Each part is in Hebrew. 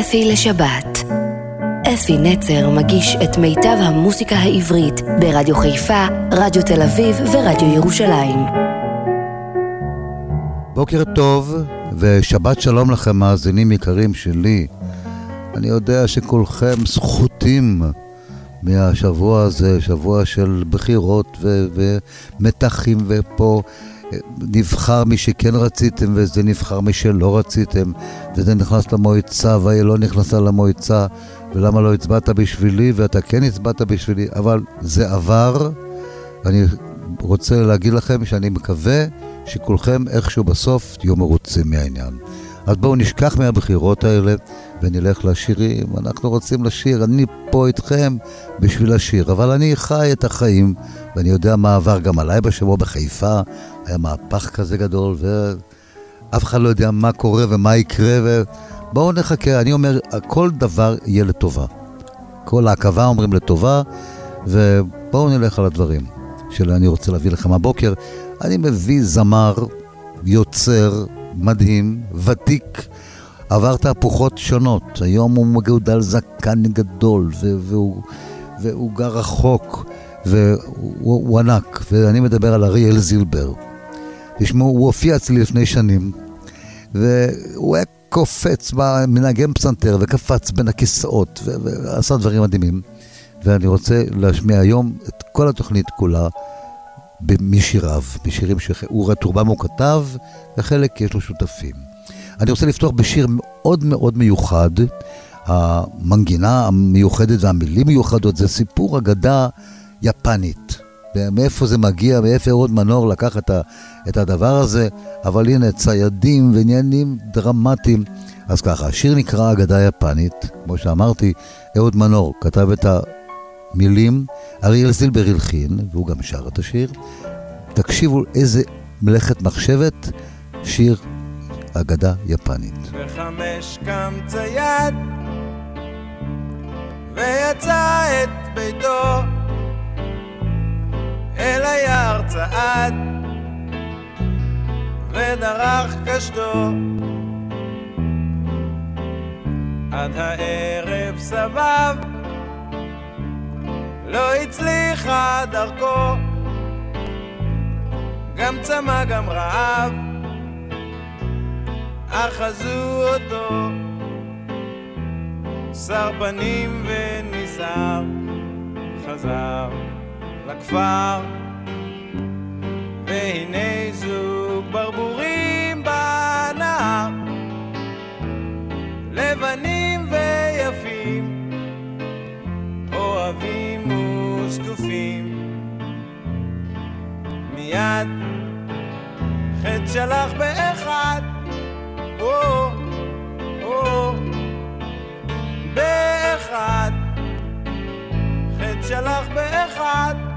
אפי לשבת. אפי נצר מגיש את מיטב המוסיקה העברית ברדיו חיפה, רדיו תל אביב ורדיו ירושלים. בוקר טוב ושבת שלום לכם מאזינים יקרים שלי. אני יודע שכולכם זכותים מהשבוע הזה, שבוע של בחירות ומתחים ופה נבחר מי שכן רציתם וזה נבחר מי שלא רציתם וזה נכנס למועצה והיא לא נכנסה למועצה ולמה לא הצבעת בשבילי ואתה כן הצבעת בשבילי אבל זה עבר אני רוצה להגיד לכם שאני מקווה שכולכם איכשהו בסוף תהיו מרוצים מהעניין. אז בואו נשכח מהבחירות האלה ונלך לשירים. אנחנו רוצים לשיר, אני פה איתכם בשביל לשיר, אבל אני חי את החיים ואני יודע מה עבר גם עליי בשבוע בחיפה, היה מהפך כזה גדול ואף אחד לא יודע מה קורה ומה יקרה ובואו נחכה, אני אומר, כל דבר יהיה לטובה. כל העכבה אומרים לטובה ובואו נלך על הדברים שאני רוצה להביא לכם הבוקר. אני מביא זמר, יוצר, מדהים, ותיק, עבר תהפוכות שונות. היום הוא מגודל זקן גדול, והוא, והוא גר רחוק, והוא ענק, ואני מדבר על אריאל זילבר. תשמעו, הוא הופיע אצלי לפני שנים, והוא היה קופץ, מנגן פסנתר, וקפץ בין הכיסאות, ועשה דברים מדהימים. ואני רוצה להשמיע היום את כל התוכנית כולה משיריו, משירים שהוא רובם הוא כתב, וחלק יש לו שותפים. אני רוצה לפתוח בשיר מאוד מאוד מיוחד. המנגינה המיוחדת והמילים מיוחדות זה סיפור אגדה יפנית. מאיפה זה מגיע, מאיפה אהוד מנור לקח את, את הדבר הזה, אבל הנה ציידים ועניינים דרמטיים. אז ככה, השיר נקרא אגדה יפנית, כמו שאמרתי, אהוד מנור כתב את המילים, אריאל זילבר הלחין, והוא גם שר את השיר. תקשיבו איזה מלאכת מחשבת, שיר אגדה יפנית. בחמש קם צייד ויצא את ביתו אל היער צעד ודרך קשתו. עד הערב סבב לא הצליחה דרכו. גם צמא גם רעב אחזו אותו. שר פנים וניסר חזר לכפר והנה זוג ברבורים בנהר. לבנים ויפים אוהבים וזקופים. מיד חטא שלח באחד או, או, באחד. חטא שלח באחד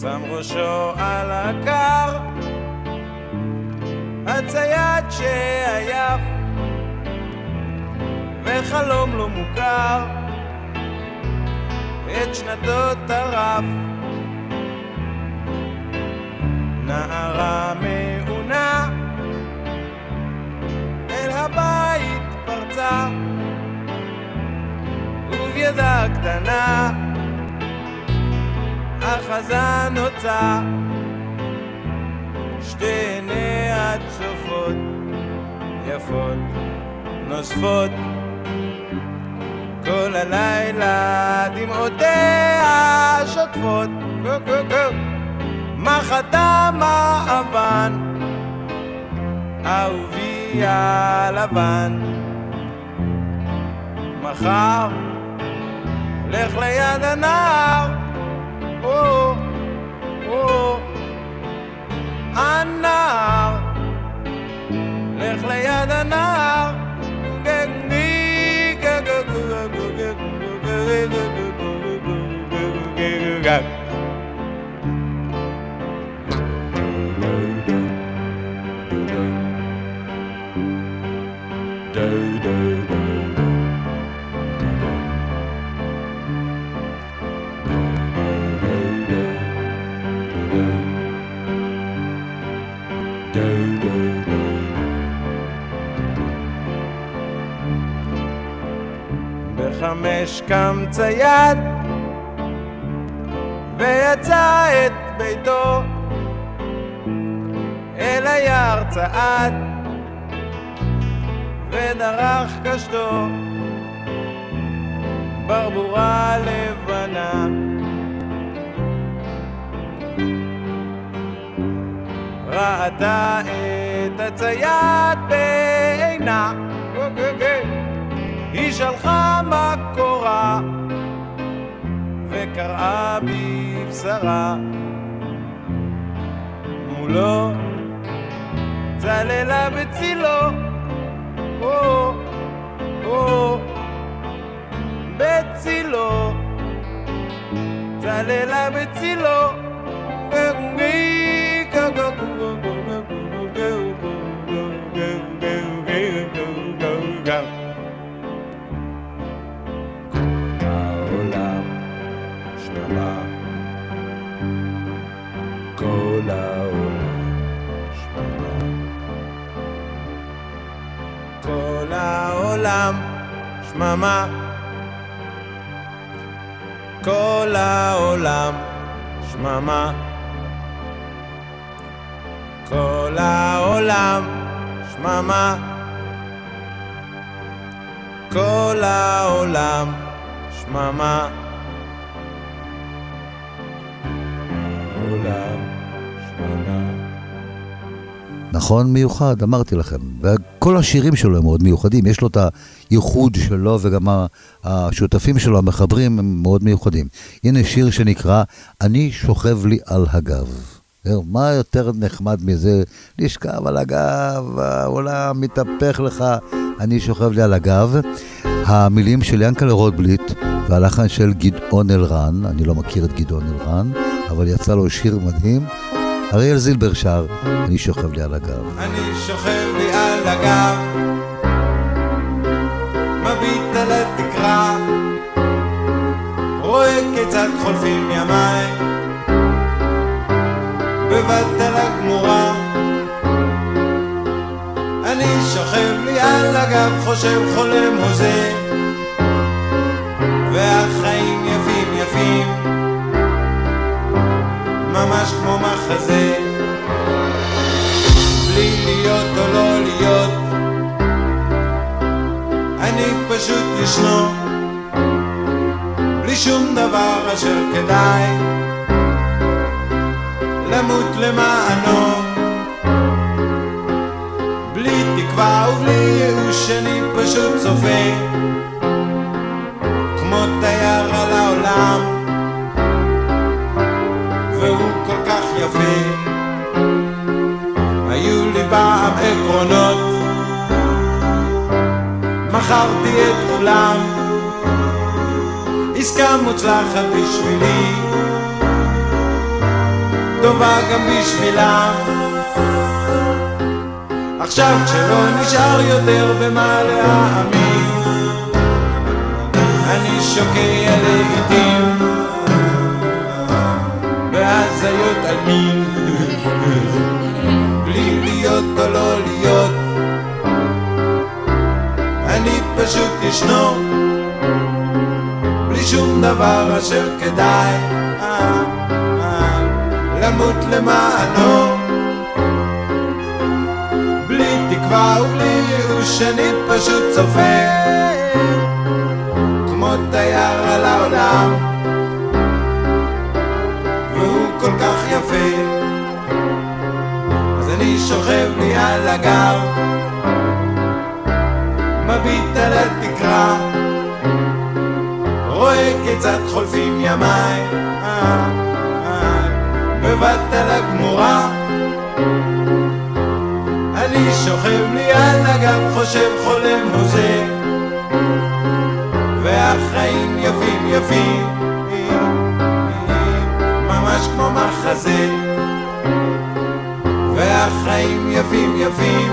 שם ראשו על הקר הצייד שעייף וחלום לא מוכר את שנתות הרף נערה מעונה פרצה ובידה קטנה אחזה נוצה שתי עיניה צופות יפות נוספות כל הלילה דמעותיה שוטפות מחתה מעוון אהובי הלבן מחר לך ליד הנער. או או הנער לך ליד הנער חמש קמצא יד ויצא את ביתו אל היער צעד ודרך קשתו ברבורה לבנה. ראתה את הצייד בעינה היא שלחה מקורה וקראה בבשרה מולו צללה בצילו. או, או, בצילו. צללה בצילו העולם. שממה כל העולם שממה. כל העולם שממה. כל העולם שממה. עולם שממה נכון מיוחד, אמרתי לכם. וכל השירים שלו הם מאוד מיוחדים, יש לו את הייחוד שלו וגם השותפים שלו, המחברים, הם מאוד מיוחדים. הנה שיר שנקרא "אני שוכב לי על הגב". מה יותר נחמד מזה? לשכב על הגב, העולם מתהפך לך, אני שוכב לי על הגב. המילים של ינקלה רוטבליט והלחן של גדעון אלרן, אני לא מכיר את גדעון אלרן, אבל יצא לו שיר מדהים. אריאל זילבר שר, אני שוכב לי על הגב. אני שוכב לי על הגב, מביט על התקרה, רואה כיצד חולפים ימיי, על הגמורה. אני שוכב לי על הגב, חושב חולם הוזה, והחיים יפים יפים. ממש כמו מחזה. בלי להיות או לא להיות אני פשוט ישנו בלי שום דבר אשר כדאי למות למענו. בלי תקווה ובלי ייאוש אני פשוט צופה כמו תייר על העולם יפה. היו לי פעם עקרונות, מכרתי את כולם, עסקה מוצלחת בשבילי, טובה גם בשבילם. עכשיו כשלא נשאר יותר במה להאמין, אני שוקע לעיתים בהזיות על מין בלי להיות או לא להיות. אני פשוט ישנו. בלי שום דבר אשר כדאי. למות למענו. בלי תקווה ובלי ייאוש אני פשוט צופה. כמו תייר על העולם שוכב לי על הגב. מביט על התקרה. רואה כיצד חולפים ימיי. בבת על הגמורה. אני שוכב לי על הגב חושב חולם הוזה. והחיים יפים יפים. ממש כמו מחזה והחיים יפים יפים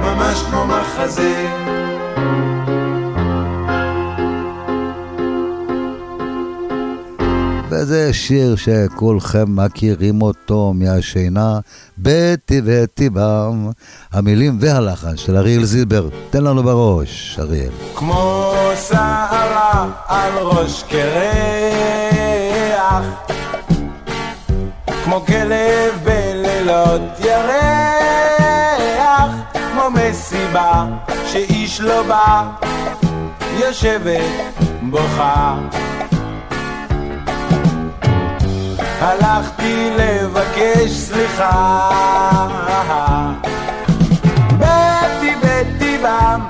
ממש כמו מחזה וזה שיר שכולכם מכירים אותו מהשינה, בטי בם. המילים והלחן של אריאל זילבר, תן לנו בראש, אריאל. כמו שערה על ראש קרח, כמו כלב בלילות ירח, כמו מסיבה שאיש לא בא, יושבת בוכה. הלכתי לבקש סליחה. בטי בם,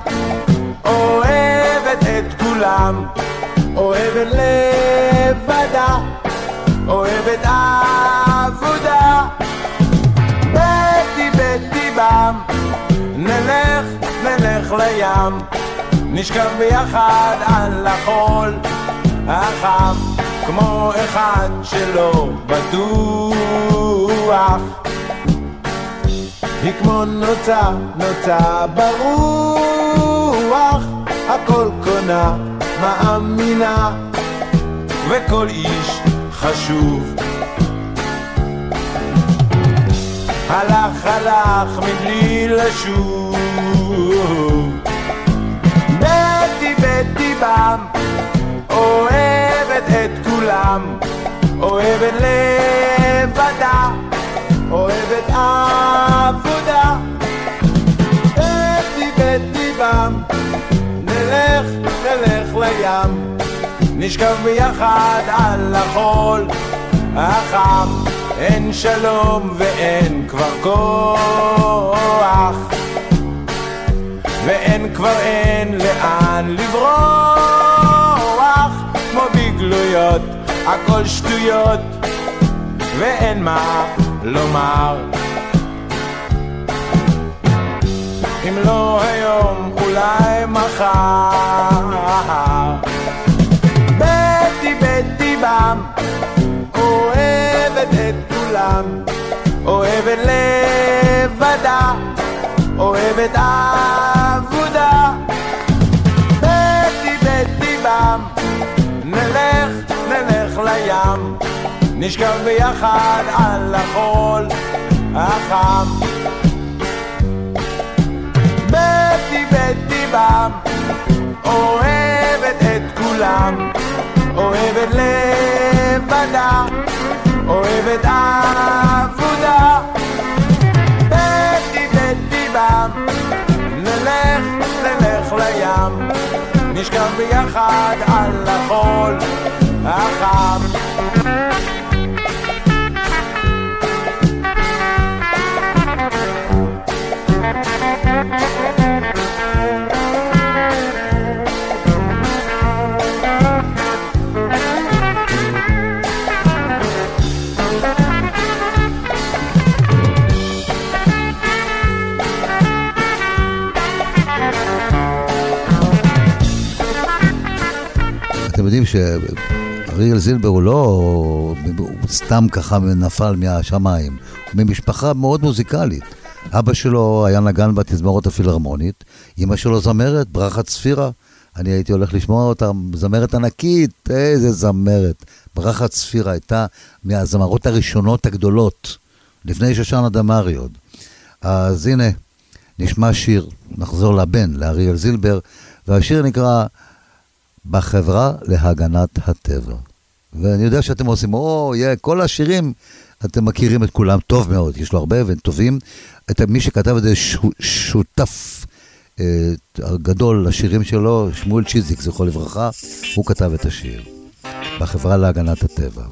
אוהבת את כולם, אוהבת לבדה, אוהבת עבודה. נלך לים, נשכב ביחד על החול החם. כמו אחד שלא בטוח היא כמו נוצה, נוצה ברוח הכל קונה, מאמינה וכל איש חשוב הלך הלך מבלי לשוב. בטי בטי בם אוהבת את כולם, אוהבת לבדה, אוהבת עבודה. בטי בטי בם, נלך, נלך לים, נשכב ביחד על החול החם, אין שלום ואין כבר כוח. ואין כבר אין לאן לברוח כמו בגלויות הכל שטויות ואין מה לומר אם לא היום אולי מחר כולם אוהבת לבדה אוהבת עבודה בטי בטי בם נלך, נלך לים. נשכב ביחד על החול החם. בטי בטי בם אוהבת את כולם אוהבת לבדה נשכב ביחד על החול החם. יודעים שאריאל זילבר הוא לא הוא סתם ככה נפל מהשמיים, הוא ממשפחה מאוד מוזיקלית. אבא שלו היה נגן בתזמורת הפילהרמונית, אמא שלו זמרת, ברכה צפירה. אני הייתי הולך לשמוע אותה, זמרת ענקית, איזה זמרת. ברכה צפירה הייתה מהזמרות הראשונות הגדולות, לפני שושנה דמארי עוד. אז הנה, נשמע שיר, נחזור לבן, לאריאל זילבר, והשיר נקרא בחברה להגנת הטבע. ואני יודע שאתם עושים, או, יא, כל השירים, אתם מכירים את כולם טוב מאוד, יש לו הרבה והם טובים. את מי שכתב את זה שותף אה, גדול לשירים שלו, שמואל צ'יזיק, זכרו לברכה, הוא כתב את השיר. בחברה להגנת הטבע.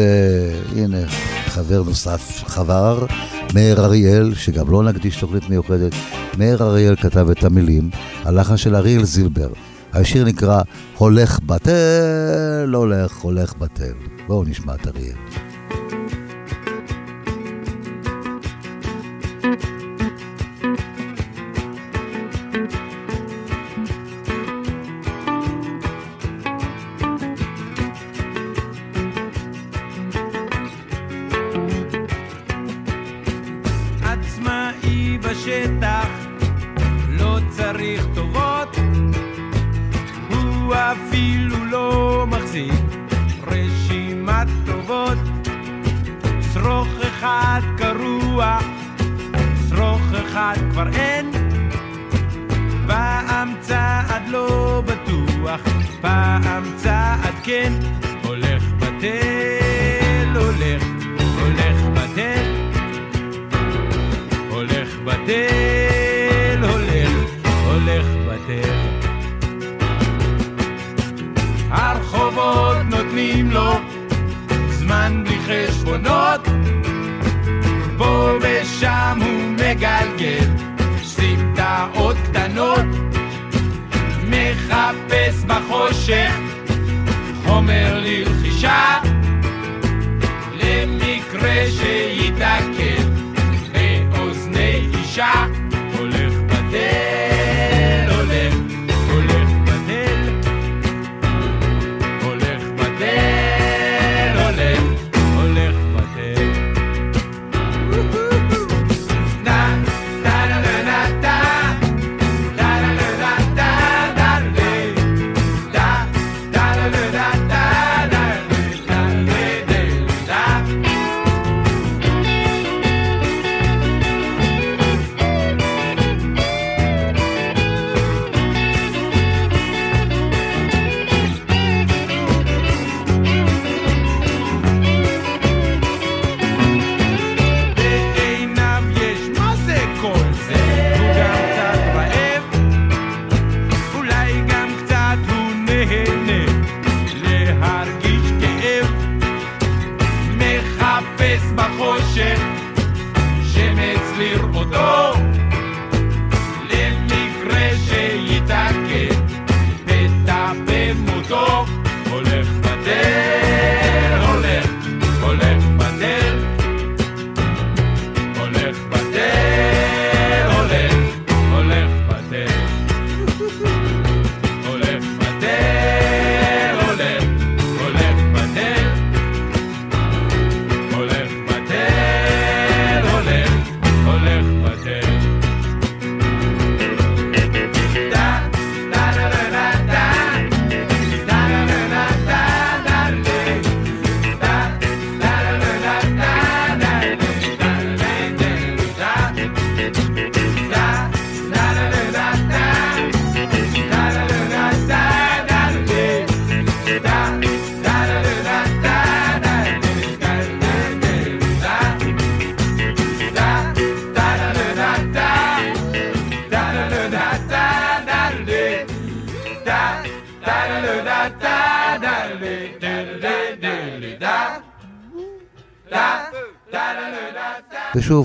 והנה, חבר נוסף חבר, מאיר אריאל, שגם לא נקדיש תוכנית מיוחדת. מאיר אריאל כתב את המילים, הלחן של אריאל זילבר. השיר נקרא הולך בטל, הולך, הולך בטל. בואו נשמע את אריאל. ושוב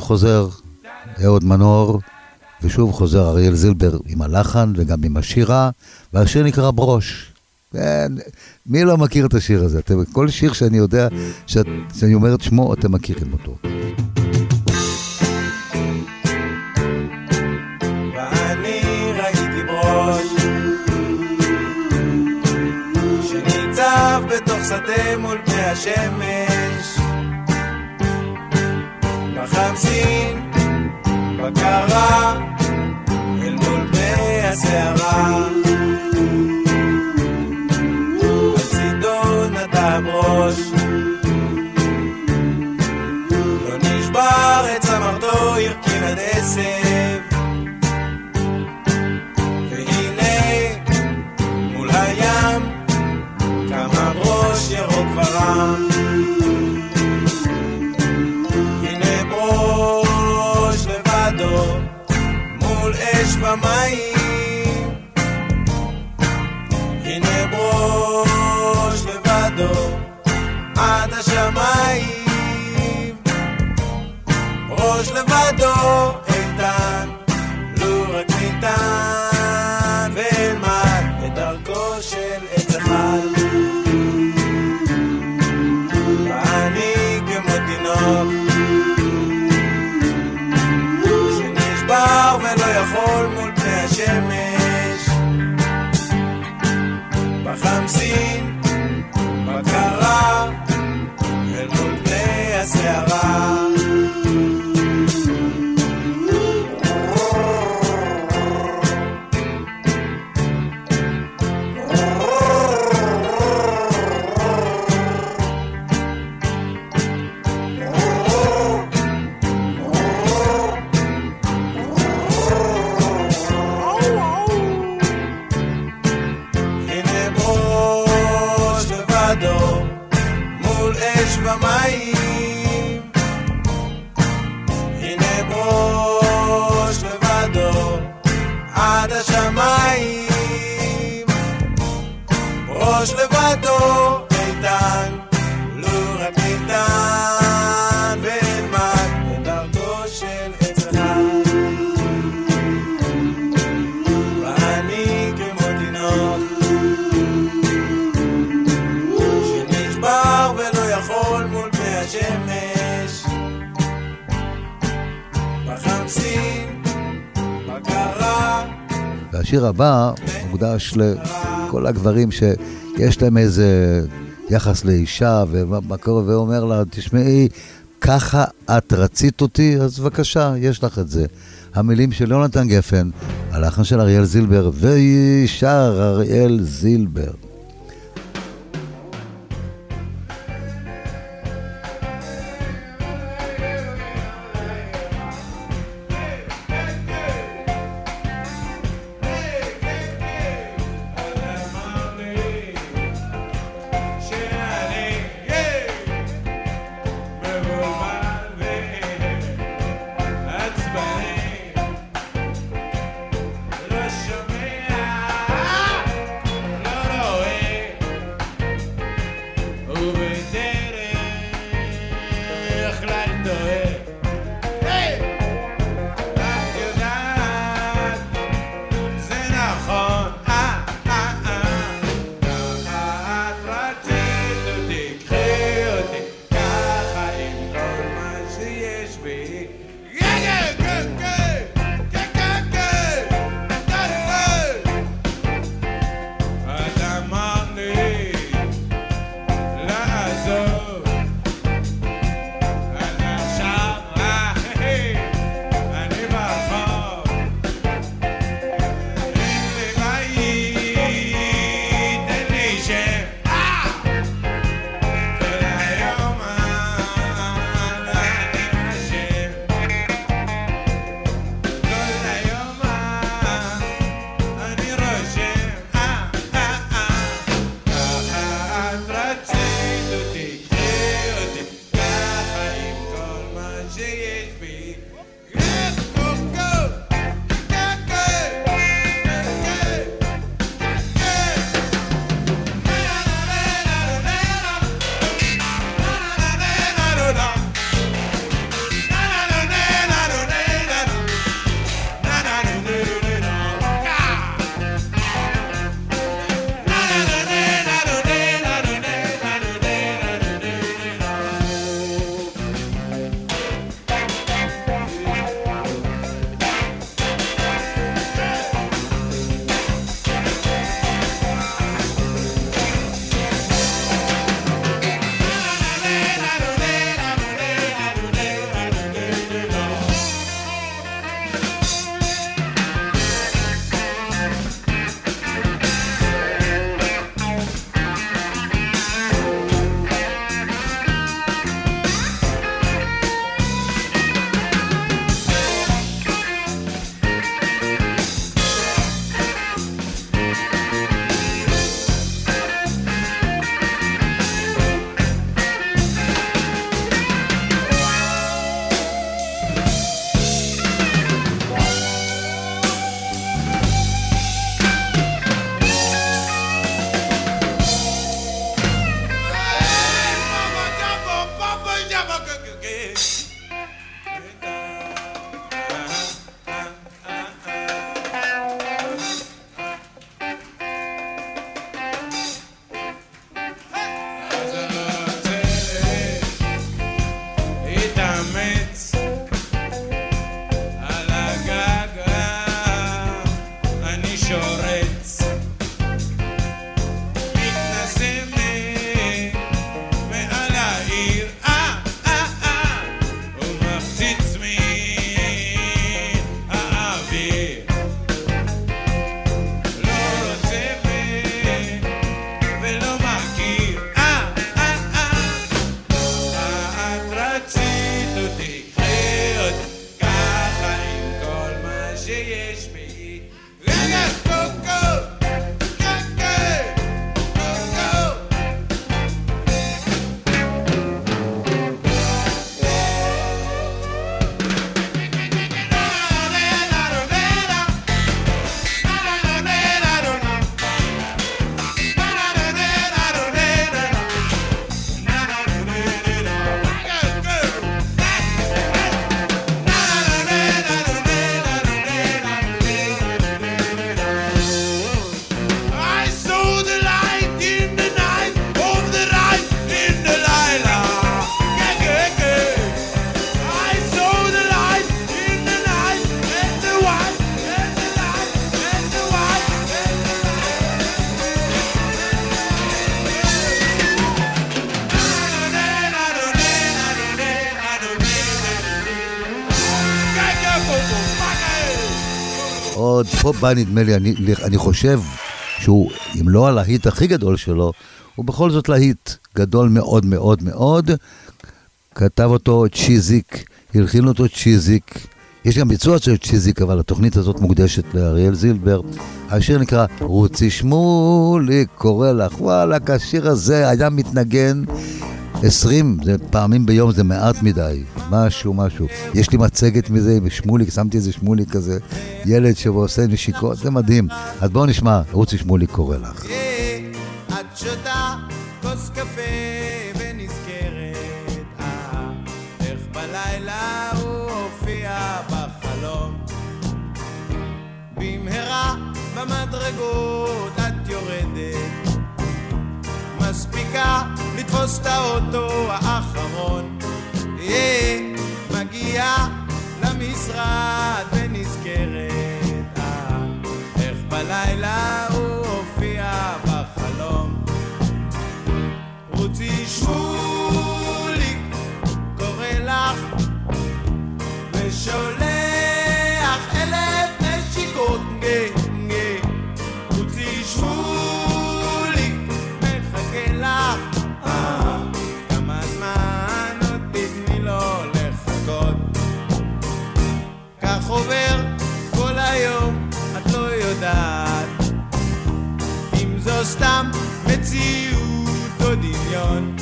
חוזר אהוד מנור, ושוב חוזר אריאל זילבר עם הלחן וגם עם השירה, והשיר נקרא ברוש. כן, מי לא מכיר את השיר הזה? אתם, כל שיר שאני יודע, שאת, שאני אומר את שמו, אתם מכירים אותו. שדה מול פני השמש מחפשים בקרה אל מול פני הסערה mãe. והשיר הבא מוקדש לכל הגברים שיש להם איזה יחס לאישה, ומה קורה, ואומר לה, תשמעי, ככה את רצית אותי, אז בבקשה, יש לך את זה. המילים של יונתן גפן, הלחן של אריאל זילבר, וישר אריאל זילבר. עוד פה בא נדמה לי, אני, אני חושב שהוא, אם לא הלהיט הכי גדול שלו, הוא בכל זאת להיט גדול מאוד מאוד מאוד. כתב אותו צ'יזיק, הלחין אותו צ'יזיק. יש גם ביצוע של צ'יזיק, אבל התוכנית הזאת מוקדשת לאריאל זילבר. השיר נקרא רוצי שמולי, קורא לך. וואלכ, השיר הזה היה מתנגן עשרים פעמים ביום, זה מעט מדי. משהו, משהו. יש לי מצגת מזה שמוליק, שמתי איזה שמוליק כזה, ילד שעושה נשיקות, זה מדהים. אז בואו נשמע, רוצי שמוליק קורא לך. את שותה כוס קפה ונזכרת, אה, במדרגות מספיקה לתפוס את האוטו האחרון. מגיעה למשרד ונזכרת, אה, איך בלילה הוא הופיע בחלום. רוצי שמוליק, קורא לך, ושולח היום, את לא יודעת אם זו סתם מציאות או דמיון.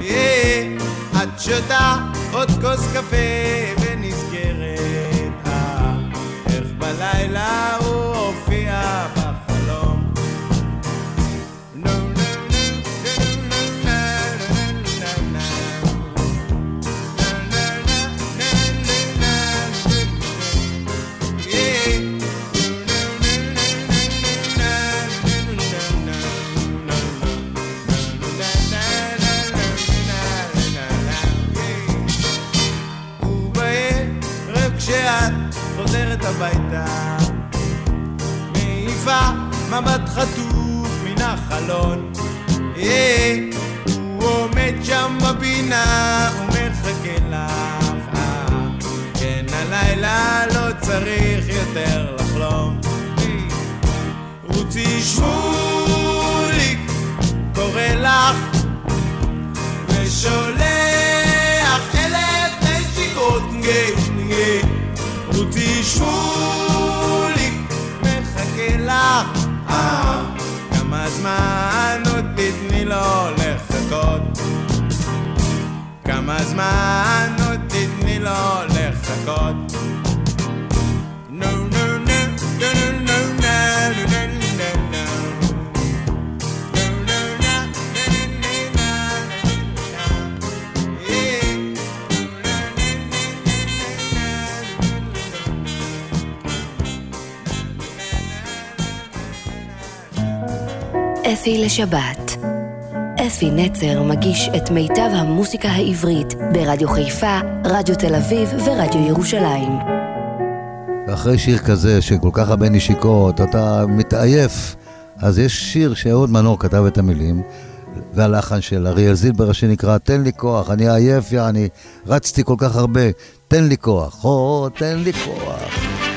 אה, את שותה עוד כוס קפה מבט חטוף מן החלון. אה, הוא עומד שם בפינה ומחכה לך כן הלילה לא צריך יותר לחלום. רוצי שמוליק קורא לך ושולח אלף נשיקות. רוצי שמוליק מחכה לך כמה זמן עוד תתני לו לחכות? כמה זמן עוד תתני לו לחכות אפי לשבת. אפי נצר מגיש את מיטב המוסיקה העברית ברדיו חיפה, רדיו תל אביב ורדיו ירושלים. ואחרי שיר כזה, שכל כך הרבה נשיקות, אתה מתעייף, אז יש שיר שאהוד מנור כתב את המילים, והלחן של אריאל זילבר שנקרא תן לי כוח, אני עייף, יעני, רצתי כל כך הרבה, תן לי כוח, או, תן לי כוח.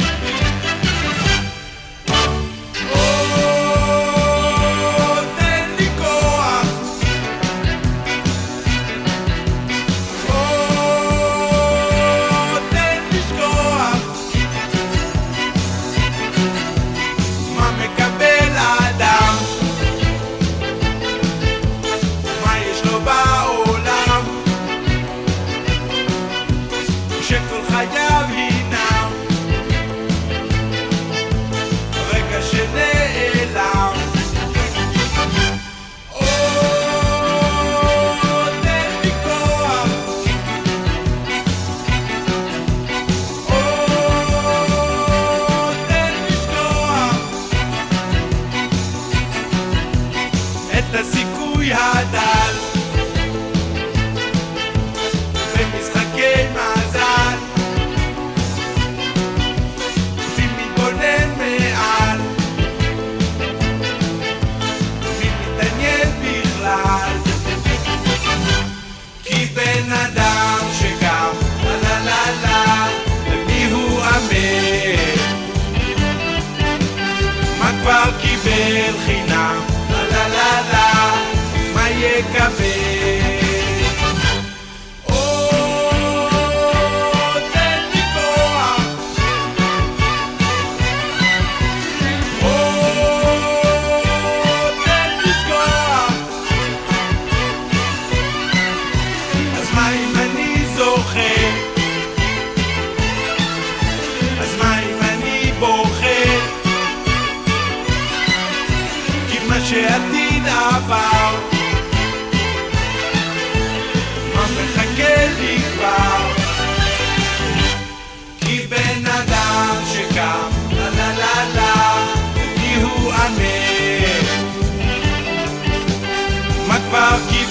el gimnasio.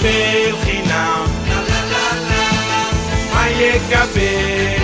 קיבל חינם. מה יקבל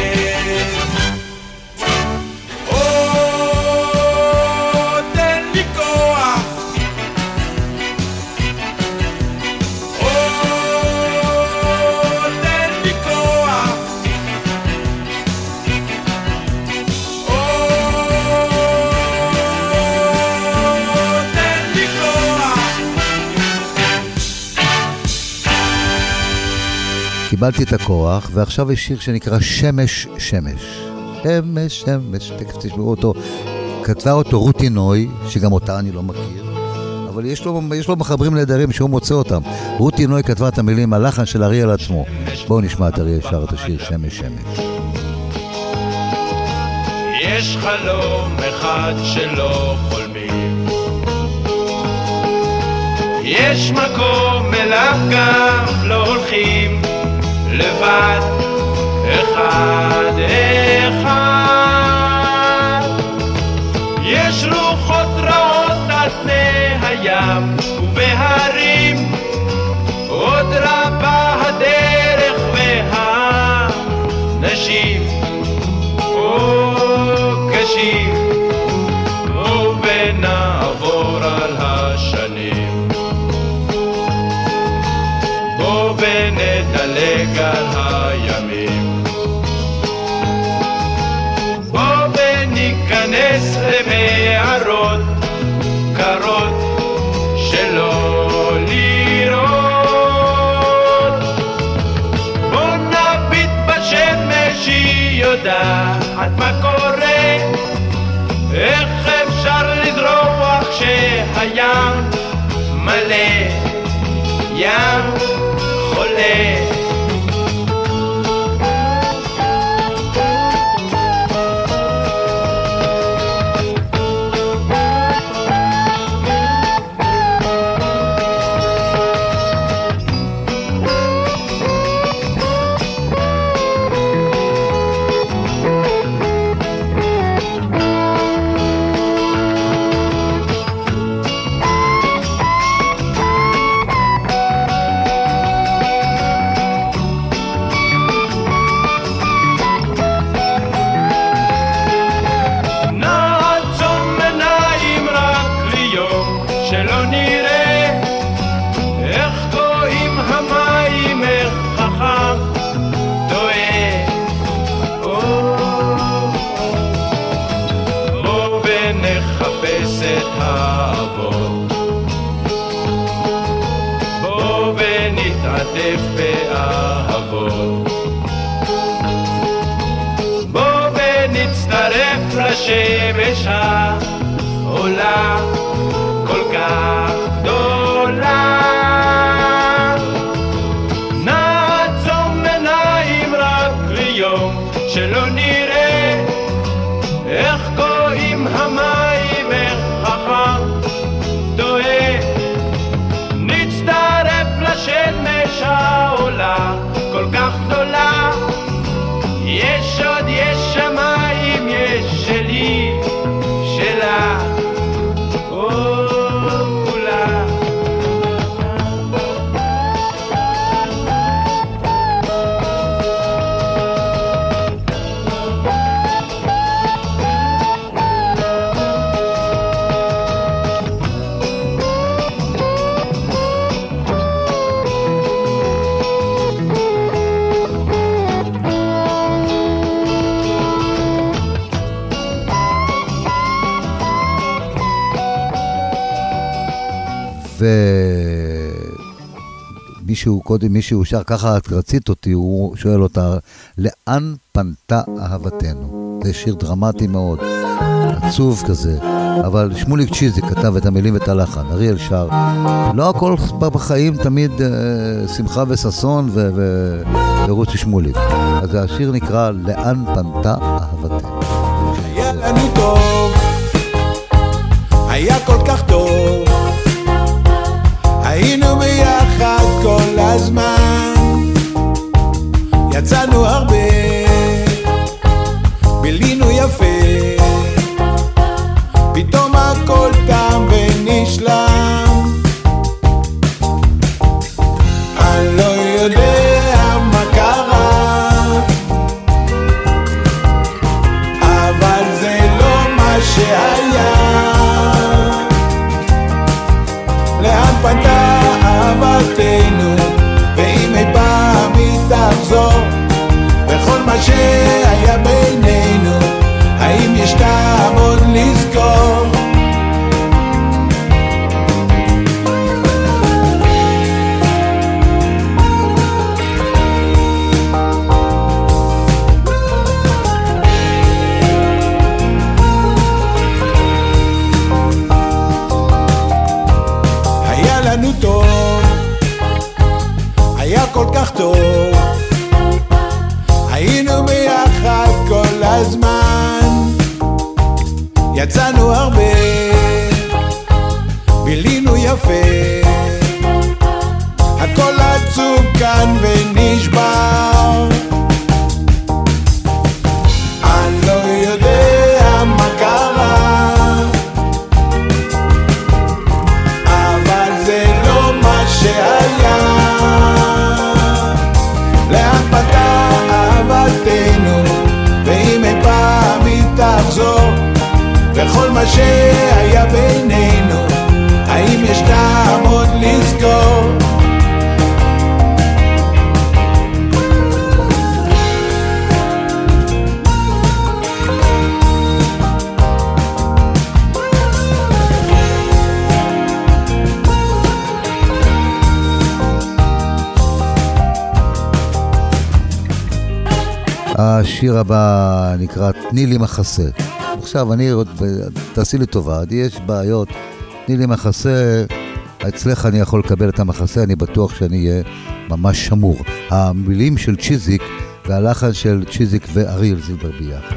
קיבלתי את הכוח, ועכשיו יש שיר שנקרא שמש שמש. שמש שמש, תכף תשמעו אותו. כתבה אותו רותי נוי, שגם אותה אני לא מכיר, אבל יש לו, יש לו מחברים נהדרים שהוא מוצא אותם. רותי נוי כתבה את המילים, הלחן של אריאל עצמו. בואו נשמע את אריאל שר את השיר שמש שמש. יש חלום אחד שלא חולמים יש מקום אליו גם לא הולכים לבד אחד אחד. יש רוחות רעות על פני הים ובהרים jolé. כל ומישהו קודם, מישהו שר ככה, את רצית אותי, הוא שואל אותה, לאן פנתה אהבתנו? זה שיר דרמטי מאוד, עצוב כזה, אבל שמוליק צ'יזי כתב את המילים ואת הלחן, אריאל שר. לא הכל בחיים תמיד אה, שמחה וששון ו- ו- ורוצי שמוליק. אז השיר נקרא לאן פנתה אהבתנו. היה לנו טוב, היה כל כך טוב, הזמן. יצאנו הרבה השיר הבא נקרא תני לי מחסה. עכשיו, אני תעשי לי טובה, יש בעיות, תני לי מחסה, אצלך אני יכול לקבל את המחסה, אני בטוח שאני אהיה ממש שמור. המילים של צ'יזיק והלחן של צ'יזיק ואריאל זילבר ביחד.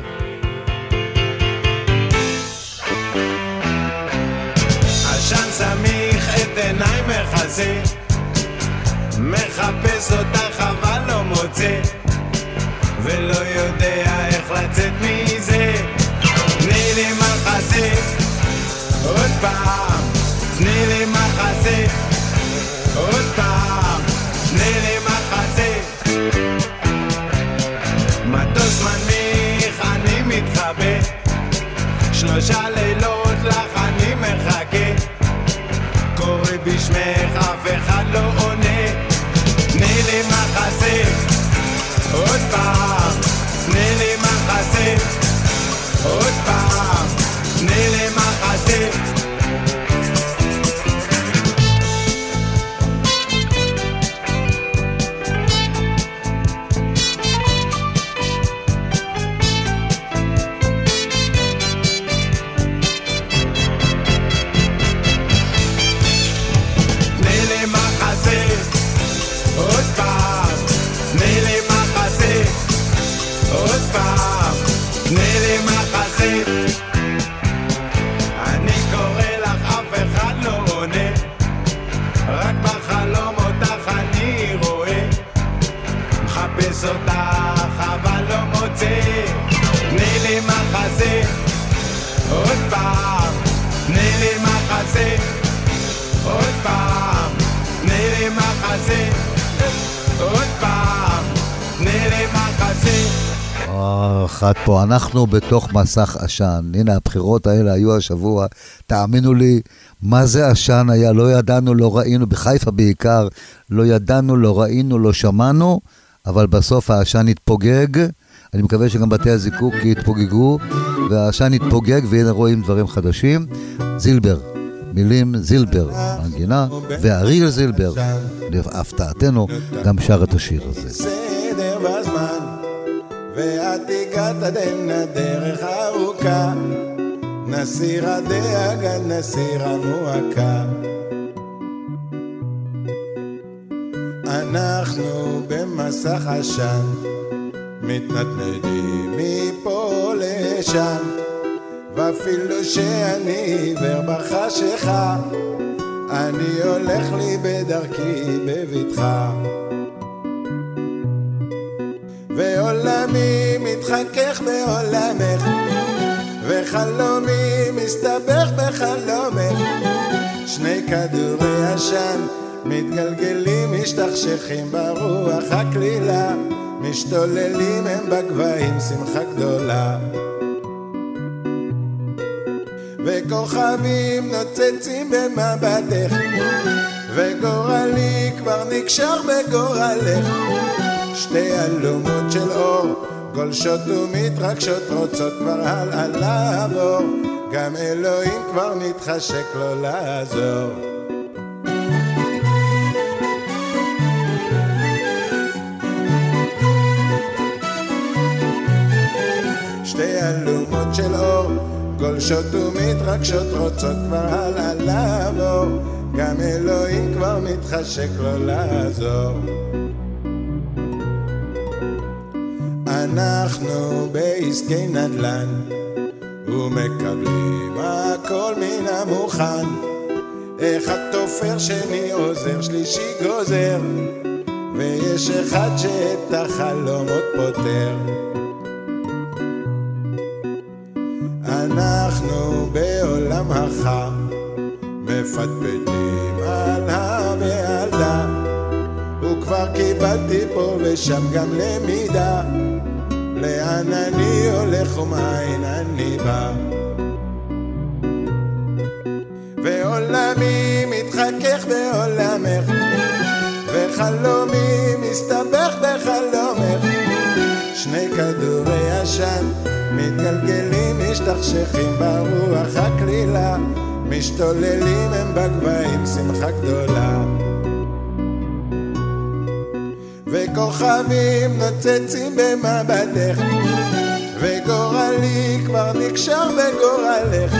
מחפש אותך אבל לא מוצא ולא יודע איך לצאת מזה. תני לי מחסה עוד פעם תני לי מחסה עוד פעם תני לי מחסה מטוס מנמיך אני מתחבא. שלושה לילות לך אני מחכה. קורא בשמך אף אחד לא עונה. תני לי מחסה עוד פעם אנחנו בתוך מסך עשן. הנה, הבחירות האלה היו השבוע, תאמינו לי, מה זה עשן היה? לא ידענו, לא ראינו, בחיפה בעיקר, לא ידענו, לא ראינו, לא שמענו, אבל בסוף העשן התפוגג. אני מקווה שגם בתי הזיקוק יתפוגגו, והעשן יתפוגג והנה רואים דברים חדשים. זילבר, מילים זילבר, מנגינה, ואריאל זילבר, להפתעתנו, גם שר את השיר הזה. ואת הגעת עדן הדרך ארוכה, נסיר הדאגה, נסיר המועקה. אנחנו במסך עשן, מתנדנדים מפה לשם, ואפילו שאני עיוור בחשיכה, אני הולך לי בדרכי בבטחה. מתחכך בעולמך וחלומי מסתבך בחלומך. שני כדורי עשן מתגלגלים משתכשכים ברוח הקלילה משתוללים הם בגבהים שמחה גדולה. וכוכבים נוצצים במבטך וגורלי כבר נקשר בגורלך. שתי אלומות של אור גולשות ומתרגשות רוצות כבר הלאה לעבור. גם אלוהים כבר מתחשק לו לעזור. שתי אלומות של אור גולשות ומתרגשות רוצות כבר הלאה לעבור. גם אלוהים כבר מתחשק לו לעזור אנחנו בעסקי נדל"ן ומקבלים הכל מן המוכן. אחד תופר, שני עוזר, שלישי גוזר ויש אחד שאת החלומות פותר. אנחנו בעולם החם מפטפטים על ה ועל דה וכבר קיבלתי פה ושם גם למידה לאן אני הולך ומאין אני בא. ועולמי מתחכך בעולמך וחלומי מסתבך בחלומך. שני כדורי עשן מתגלגלים משתכשכים ברוח הקלילה משתוללים הם בגבהים שמחה גדולה וכוכבים נוצצים במבטך וגורלי כבר נקשר בגורלך.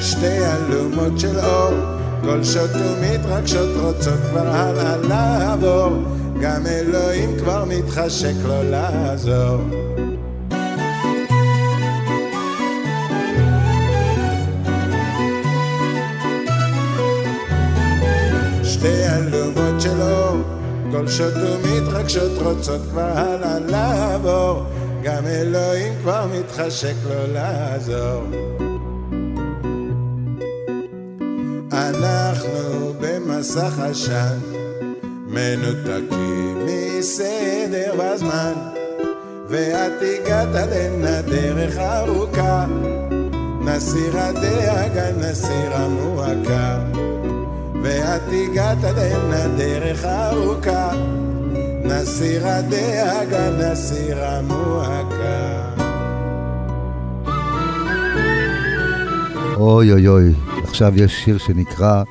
שתי אלומות של אור גולשות ומתרגשות רוצות כבר הלאה לעבור. גם אלוהים כבר מתחשק לו לעזור גולשות ומתרגשות רוצות כבר הלאה לעבור גם אלוהים כבר מתחשק לו לעזור. אנחנו במסך עשן מנותקים מסדר והזמן ואת הגעת לנה דרך ארוכה נסיר הדאגה, נסיר המועקה ואת הגעת לנה דרך ארוכה נסיר הדאגה, נסיר המועקה אוי אוי אוי, עכשיו יש שיר שנקרא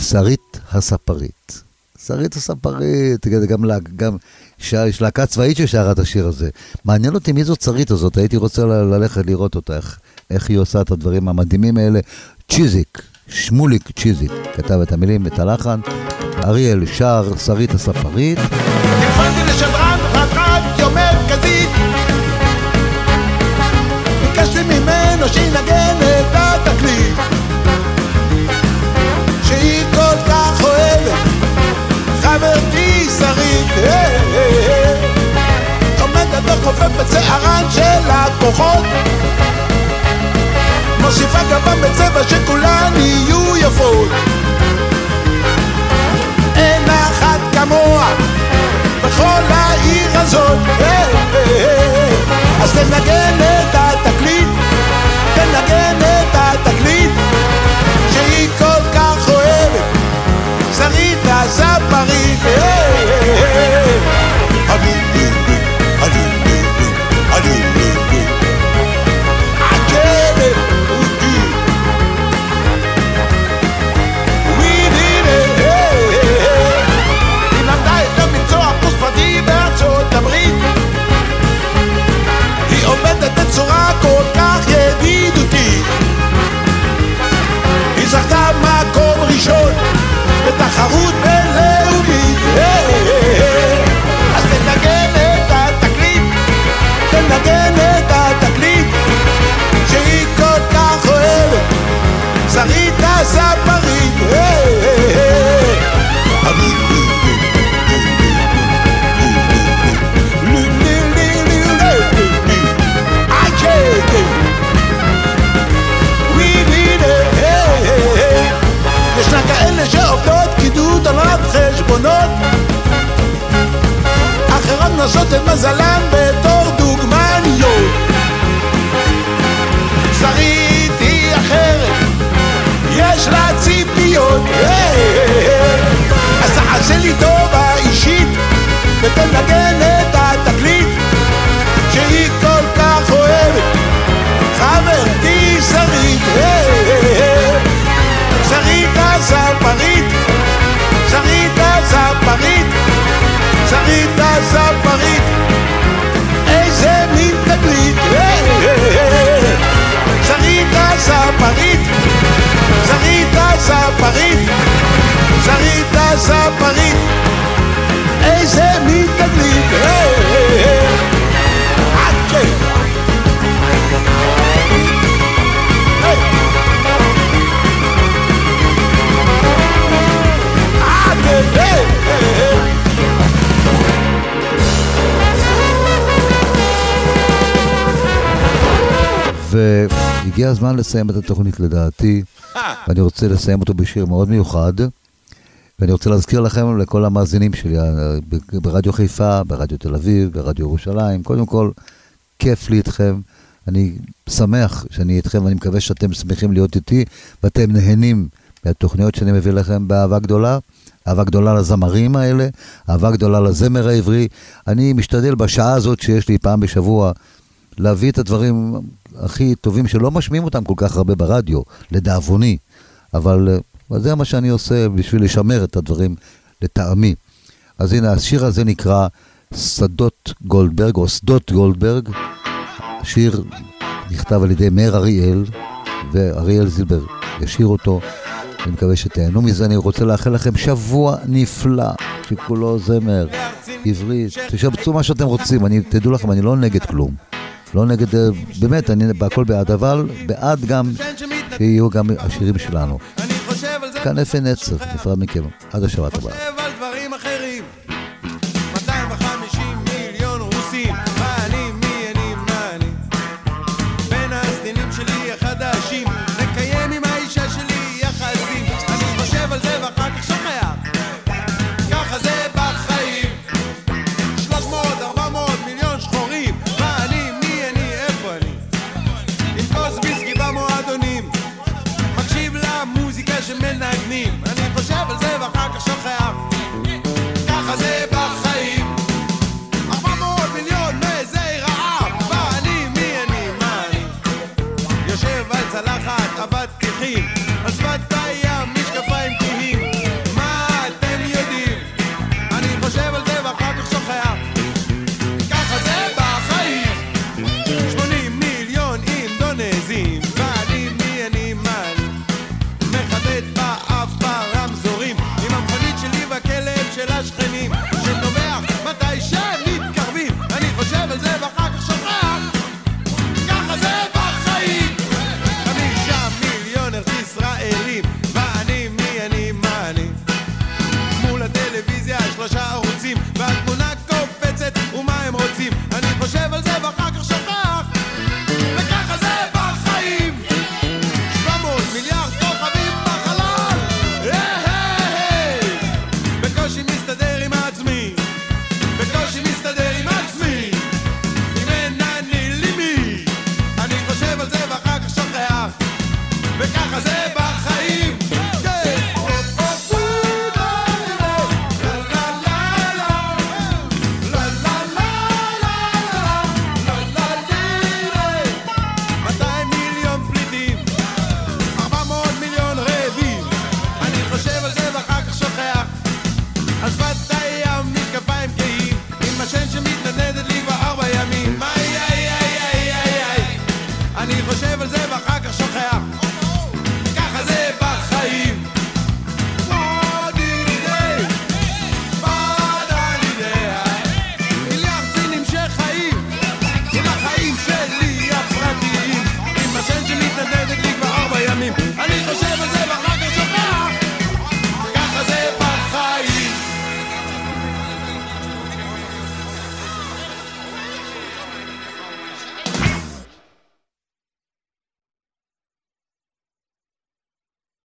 שרית הספרית. שרית הספרית, גם, גם. יש להקה צבאית ששרה את השיר הזה. מעניין אותי מי זאת שרית הזאת, הייתי רוצה ללכת לראות אותה, איך, איך היא עושה את הדברים המדהימים האלה. צ'יזיק, שמוליק צ'יזיק, כתב את המילים, את הלחן. אריאל שר, שרית הספרית. טלפנתי לשדרן רדיו מרכזית אה, אה, אה. עומדת וחופפת שערן של הכוחות מוסיפה גבם בצבע שכולן יהיו יפות. אין אחת כמוה בכל העיר הזאת. אה, אה, אה. אז תנגן את התקליט תנגן את התקליט שהיא כל כך אוהבת. שרית הספרית בצורה כל כך ידידותית. היא זכתה מקום ראשון בתחרות בינלאומית. אז תנגן את התקליט, תנגן את התקליט שהיא כל כך אוהבת. שרית הספה והגיע הזמן לסיים את התוכנית לדעתי, ואני רוצה לסיים אותו בשיר מאוד מיוחד. ואני רוצה להזכיר לכם, לכל המאזינים שלי, אה, ברדיו חיפה, ברדיו תל אביב, ברדיו ירושלים, קודם כל, כיף לי איתכם. אני שמח שאני איתכם, ואני מקווה שאתם שמחים להיות איתי, ואתם נהנים מהתוכניות שאני מביא לכם באהבה גדולה. אהבה גדולה לזמרים האלה, אהבה גדולה לזמר העברי. אני משתדל בשעה הזאת שיש לי פעם בשבוע להביא את הדברים הכי טובים שלא משמיעים אותם כל כך הרבה ברדיו, לדאבוני. אבל אה, זה מה שאני עושה בשביל לשמר את הדברים לטעמי. אז הנה, השיר הזה נקרא שדות גולדברג, או שדות גולדברג. השיר נכתב על ידי מאיר אריאל, ואריאל זילבר ישיר אותו. אני מקווה שתהנו מזה, אני רוצה לאחל לכם שבוע נפלא, שכולו זמר, עברית, תשבצו מה שאתם רוצים, אני, תדעו לכם, אני לא נגד כלום. לא נגד, אה, באמת, אני בהכל בעד, אבל בעד גם שיהיו גם השירים שלנו. כאן אפי נצר, נפרד מכם, עד השבת הבאה.